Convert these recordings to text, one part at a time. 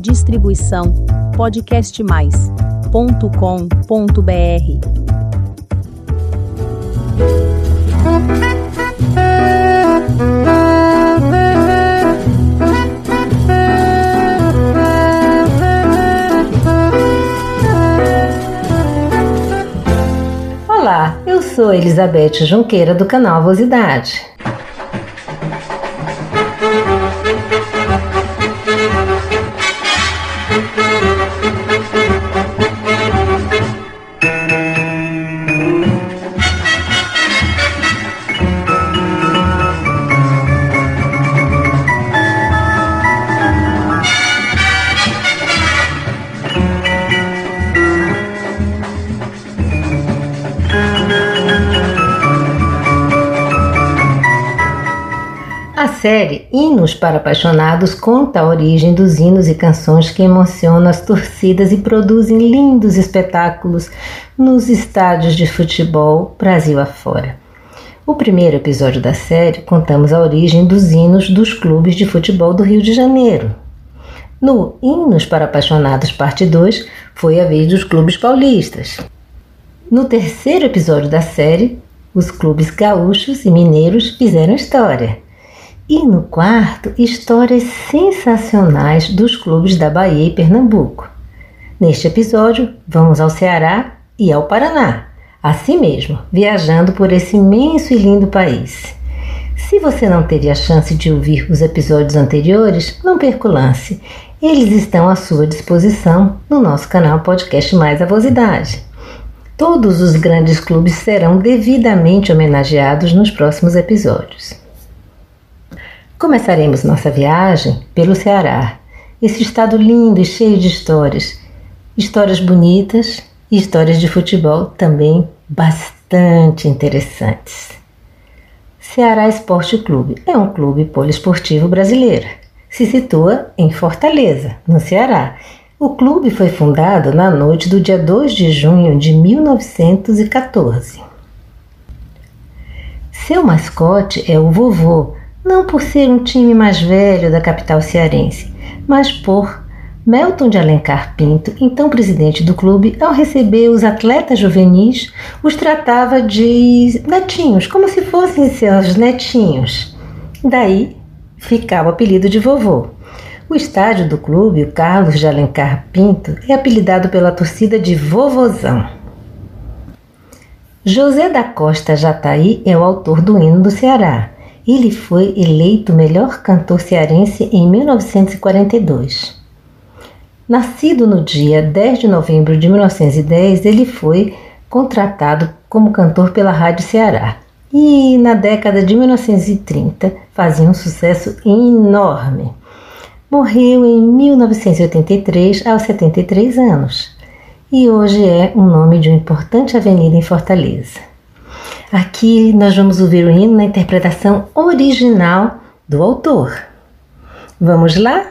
Distribuição podcastmais.com.br. Olá, eu sou Elizabeth Junqueira do canal Avosidade. Série Hinos para Apaixonados conta a origem dos hinos e canções que emocionam as torcidas e produzem lindos espetáculos nos estádios de futebol Brasil afora. O primeiro episódio da série contamos a origem dos hinos dos clubes de futebol do Rio de Janeiro. No Hinos para Apaixonados, parte 2, foi a vez dos clubes paulistas. No terceiro episódio da série, os clubes gaúchos e mineiros fizeram história. E no quarto, histórias sensacionais dos clubes da Bahia e Pernambuco. Neste episódio, vamos ao Ceará e ao Paraná, assim mesmo, viajando por esse imenso e lindo país. Se você não teve a chance de ouvir os episódios anteriores, não perca o lance. Eles estão à sua disposição no nosso canal Podcast Mais Avosidade. Todos os grandes clubes serão devidamente homenageados nos próximos episódios. Começaremos nossa viagem pelo Ceará, esse estado lindo e cheio de histórias. Histórias bonitas e histórias de futebol também bastante interessantes. Ceará Esporte Clube é um clube poliesportivo brasileiro. Se situa em Fortaleza, no Ceará. O clube foi fundado na noite do dia 2 de junho de 1914. Seu mascote é o vovô, não por ser um time mais velho da capital cearense, mas por Melton de Alencar Pinto, então presidente do clube, ao receber os atletas juvenis, os tratava de netinhos, como se fossem seus netinhos. Daí ficava o apelido de vovô. O estádio do clube, o Carlos de Alencar Pinto, é apelidado pela torcida de Vovozão. José da Costa Jataí é o autor do hino do Ceará. Ele foi eleito melhor cantor cearense em 1942. Nascido no dia 10 de novembro de 1910, ele foi contratado como cantor pela Rádio Ceará. E na década de 1930 fazia um sucesso enorme. Morreu em 1983 aos 73 anos e hoje é o nome de uma importante avenida em Fortaleza. Aqui nós vamos ouvir o hino na interpretação original do autor. Vamos lá?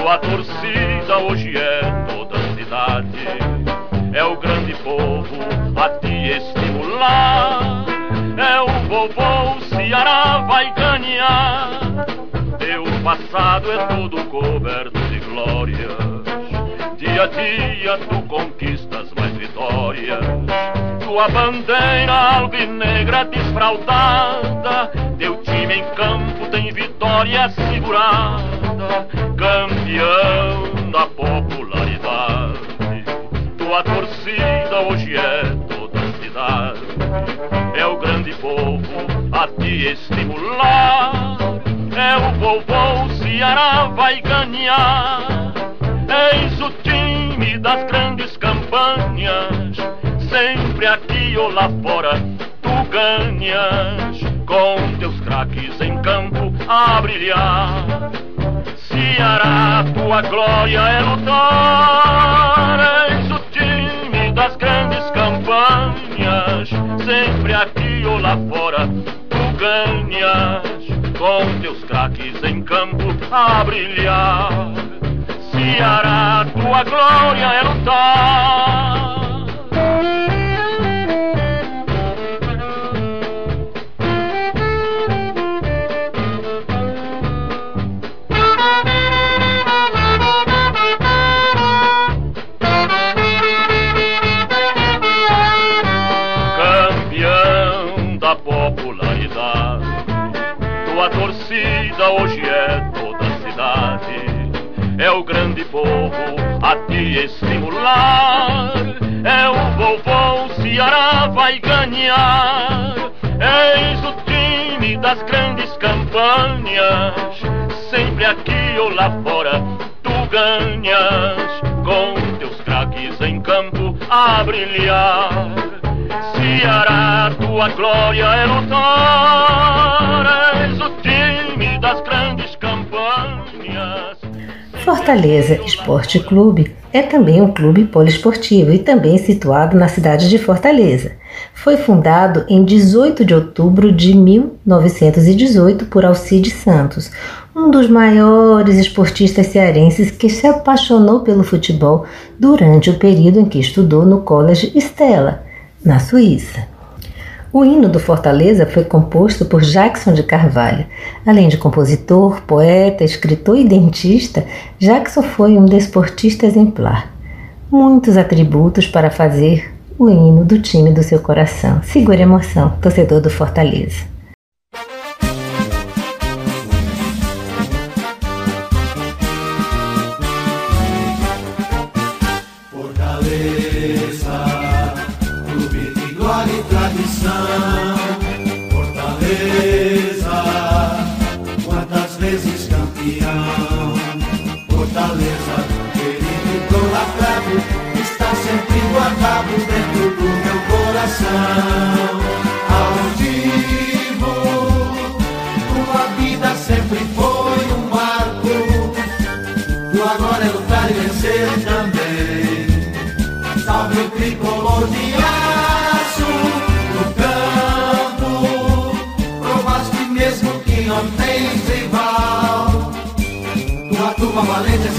Tua torcida hoje é toda a cidade. É o grande povo a te estimular. É o vovô, o Ceará vai ganhar. Teu passado é todo coberto de glórias. Dia a dia tu conquistas mais vitórias. Tua bandeira alvinegra desfraldada. Teu time em campo tem vitória segurada. Campeão da popularidade. Tua torcida hoje é toda a cidade. É o grande povo a te estimular. É o vovô, o Ceará vai ganhar. Eis o time das grandes campanhas, sempre aqui ou lá fora, ganhas com teus craques em campo a brilhar. Ceará, tua glória é lutar, és o time das grandes campanhas, sempre aqui ou lá fora tu ganhas com teus craques em campo a brilhar. Ceará, tua glória é lutar. Grande povo a te estimular. É o vovô Ceará vai ganhar. Eis o time das grandes campanhas. Sempre aqui ou lá fora tu ganhas. Com teus craques em campo a brilhar. Ceará, tua glória é lutar. És o time das grandes campanhas. Fortaleza Esporte Clube é também um clube poliesportivo e também situado na cidade de Fortaleza. Foi fundado em 18 de outubro de 1918 por Alcide Santos, um dos maiores esportistas cearenses que se apaixonou pelo futebol durante o período em que estudou no College Stella, na Suíça. O hino do Fortaleza foi composto por Jackson de Carvalho. Além de compositor, poeta, escritor e dentista, Jackson foi um desportista exemplar. Muitos atributos para fazer o hino do time do seu coração. Segure a emoção, torcedor do Fortaleza.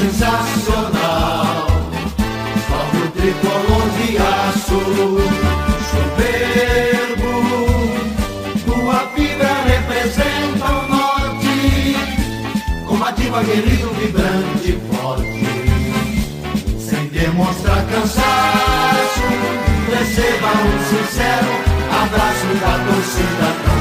Sensacional. Sobe o tricolor de aço, aguerrido, vibrante, forte. Sem demonstrar cansaço, receba um sincero abraço da torcida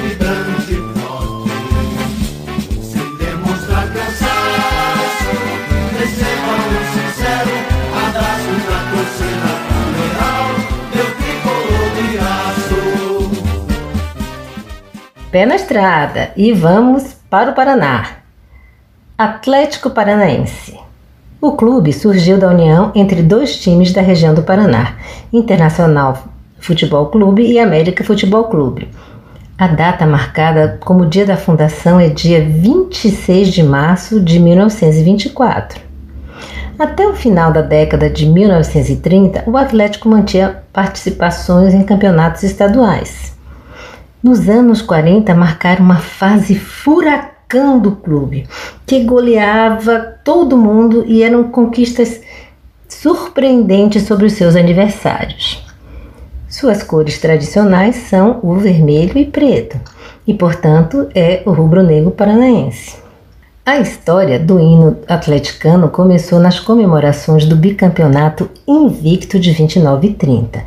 Pé na estrada e vamos para o Paraná. Atlético Paranaense. O clube surgiu da união entre dois times da região do Paraná, Internacional Futebol Clube e América Futebol Clube. A data marcada como dia da fundação é dia 26 de março de 1924. Até o final da década de 1930, o Atlético mantinha participações em campeonatos estaduais. Nos anos 40 marcaram uma fase furacão do clube, que goleava todo mundo e eram conquistas surpreendentes sobre os seus aniversários. Suas cores tradicionais são o vermelho e preto, e portanto é o rubro-negro paranaense. A história do hino atleticano começou nas comemorações do bicampeonato invicto de 29 e 30.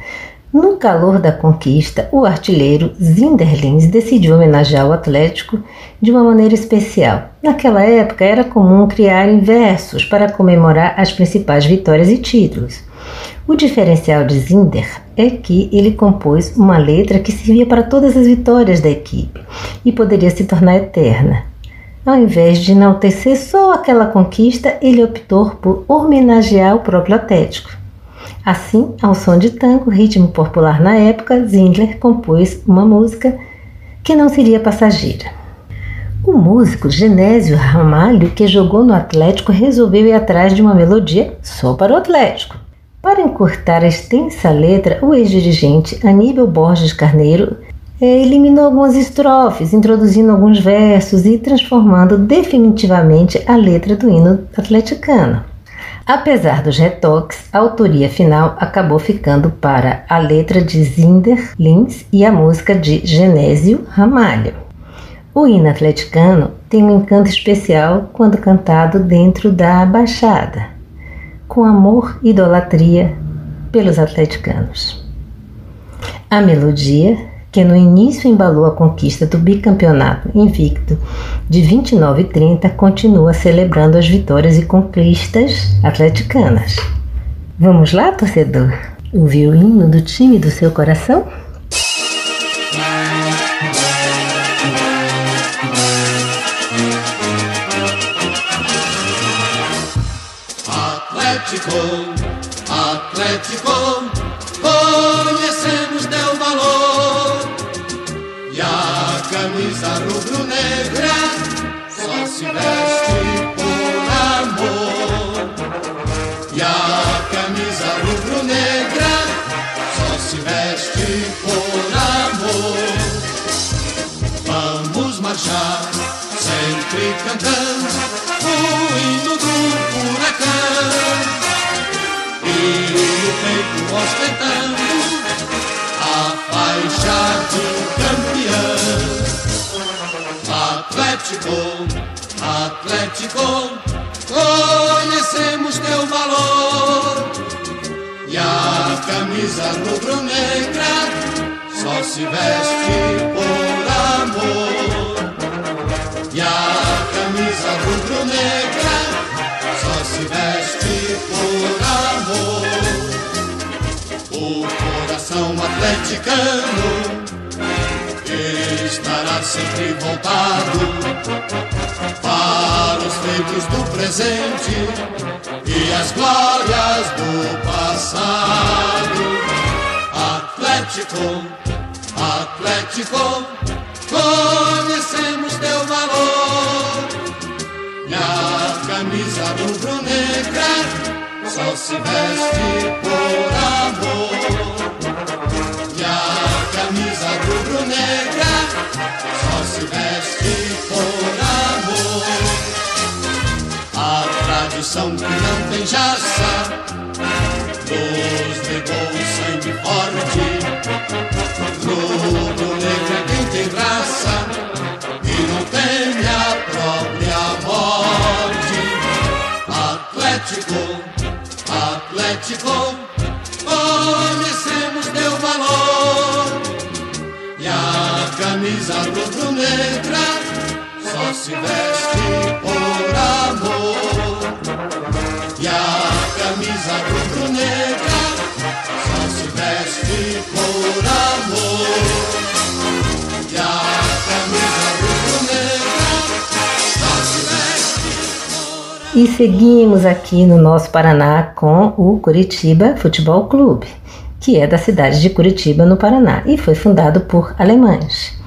No calor da conquista, o artilheiro Zinderlins decidiu homenagear o Atlético de uma maneira especial. Naquela época era comum criar versos para comemorar as principais vitórias e títulos. O diferencial de Zinder é que ele compôs uma letra que servia para todas as vitórias da equipe e poderia se tornar eterna. Ao invés de enaltecer só aquela conquista, ele optou por homenagear o próprio Atlético. Assim, ao som de tango, ritmo popular na época, Zindler compôs uma música que não seria passageira. O músico Genésio Ramalho, que jogou no Atlético, resolveu ir atrás de uma melodia só para o Atlético. Para encurtar a extensa letra, o ex-dirigente Aníbal Borges Carneiro é, eliminou algumas estrofes, introduzindo alguns versos e transformando definitivamente a letra do hino atleticano. Apesar dos retoques, a autoria final acabou ficando para a letra de Zinder Lins e a música de Genésio Ramalho. O hino atleticano tem um encanto especial quando cantado dentro da Baixada, com amor e idolatria pelos atleticanos. A melodia que no início embalou a conquista do bicampeonato invicto de 29 e 30, continua celebrando as vitórias e conquistas atleticanas. Vamos lá, torcedor? O violino do time do seu coração? Atlético, Atlético, veste por amor. E a camisa rubro-negra só se veste por amor. Vamos marchar sempre cantando camisa rubro-negra só se veste por amor. E a camisa rubro-negra só se veste por amor. O coração atleticano estará sempre voltado para os feitos do presente e as glórias do passado. Atlético, Atlético, conhecemos teu valor. E a camisa rubro-negra só se veste por amor. E a camisa rubro-negra só se veste por amor. A tradição que não tem jaça nos legou Atlético, conhecemos teu valor. E a camisa rubro-negra só se veste por amor. E a camisa rubro-negra só se veste por amor. E a camisa E seguimos aqui no nosso Paraná com o Curitiba Futebol Clube que é da cidade de Curitiba, no Paraná, e foi fundado por alemães.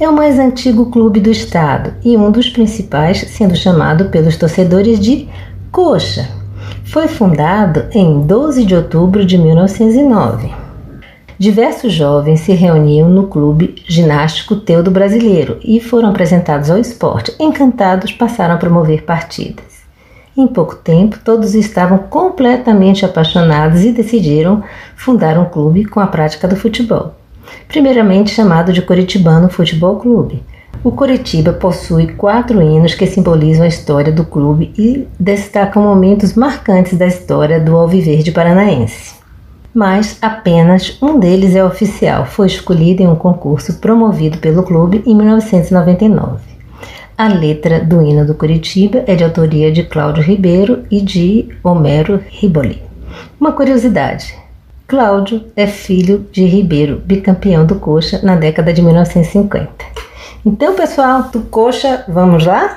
É o mais antigo clube do estado e um dos principais, sendo chamado pelos torcedores de Coxa. Foi fundado em 12 de outubro de 1909. diversos jovens se reuniam no Clube Ginástico Teudo Brasileiro e foram apresentados ao esporte. Encantados, passaram a promover partidas. Em pouco tempo, todos estavam completamente apaixonados e decidiram fundar um clube com a prática do futebol. Primeiramente chamado de Coritibano Futebol Clube. O Coritiba possui quatro hinos que simbolizam a história do clube e destacam momentos marcantes da história do Alviverde Paranaense. Mas apenas um deles é oficial, foi escolhido em um concurso promovido pelo clube em 1999. A letra do hino do Curitiba é de autoria de Cláudio Ribeiro e de Homero Riboli. Uma curiosidade: Cláudio é filho de Ribeiro, bicampeão do Coxa na década de 1950. Então, pessoal, do Coxa, vamos lá?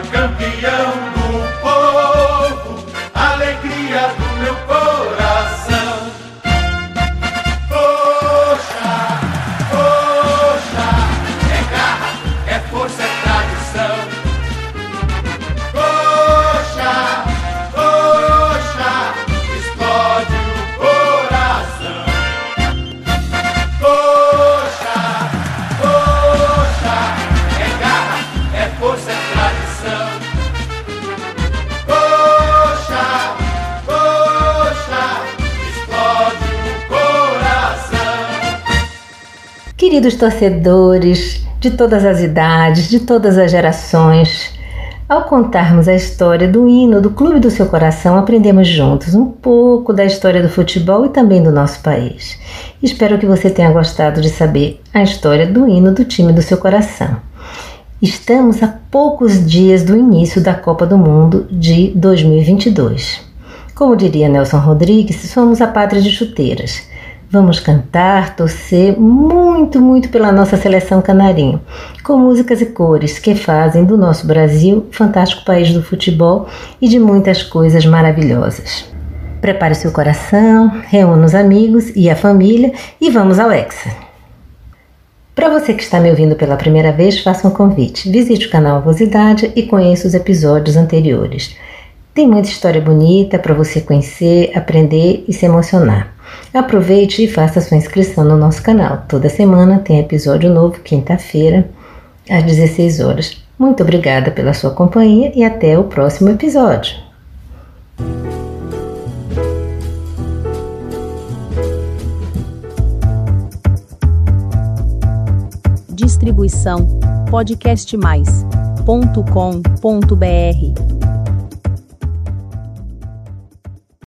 campeão Queridos torcedores de todas as idades, de todas as gerações, ao contarmos a história do hino do Clube do Seu Coração, aprendemos juntos um pouco da história do futebol e também do nosso país. Espero que você tenha gostado de saber a história do hino do time do seu coração. Estamos a poucos dias do início da Copa do Mundo de 2022. Como diria Nelson Rodrigues, somos a pátria de chuteiras. Vamos cantar, torcer muito, muito pela nossa seleção canarinho, com músicas e cores que fazem do nosso Brasil fantástico país do futebol e de muitas coisas maravilhosas. Prepare seu coração, reúna os amigos e a família e vamos ao Hexa. Para você que está me ouvindo pela primeira vez, faça um convite. Visite o canal Avosidade e conheça os episódios anteriores. Tem muita história bonita para você conhecer, aprender e se emocionar. Aproveite e faça sua inscrição no nosso canal. Toda semana tem episódio novo, quinta-feira, às 16 horas. Muito obrigada pela sua companhia e até o próximo episódio. Distribuição podcastmais.com.br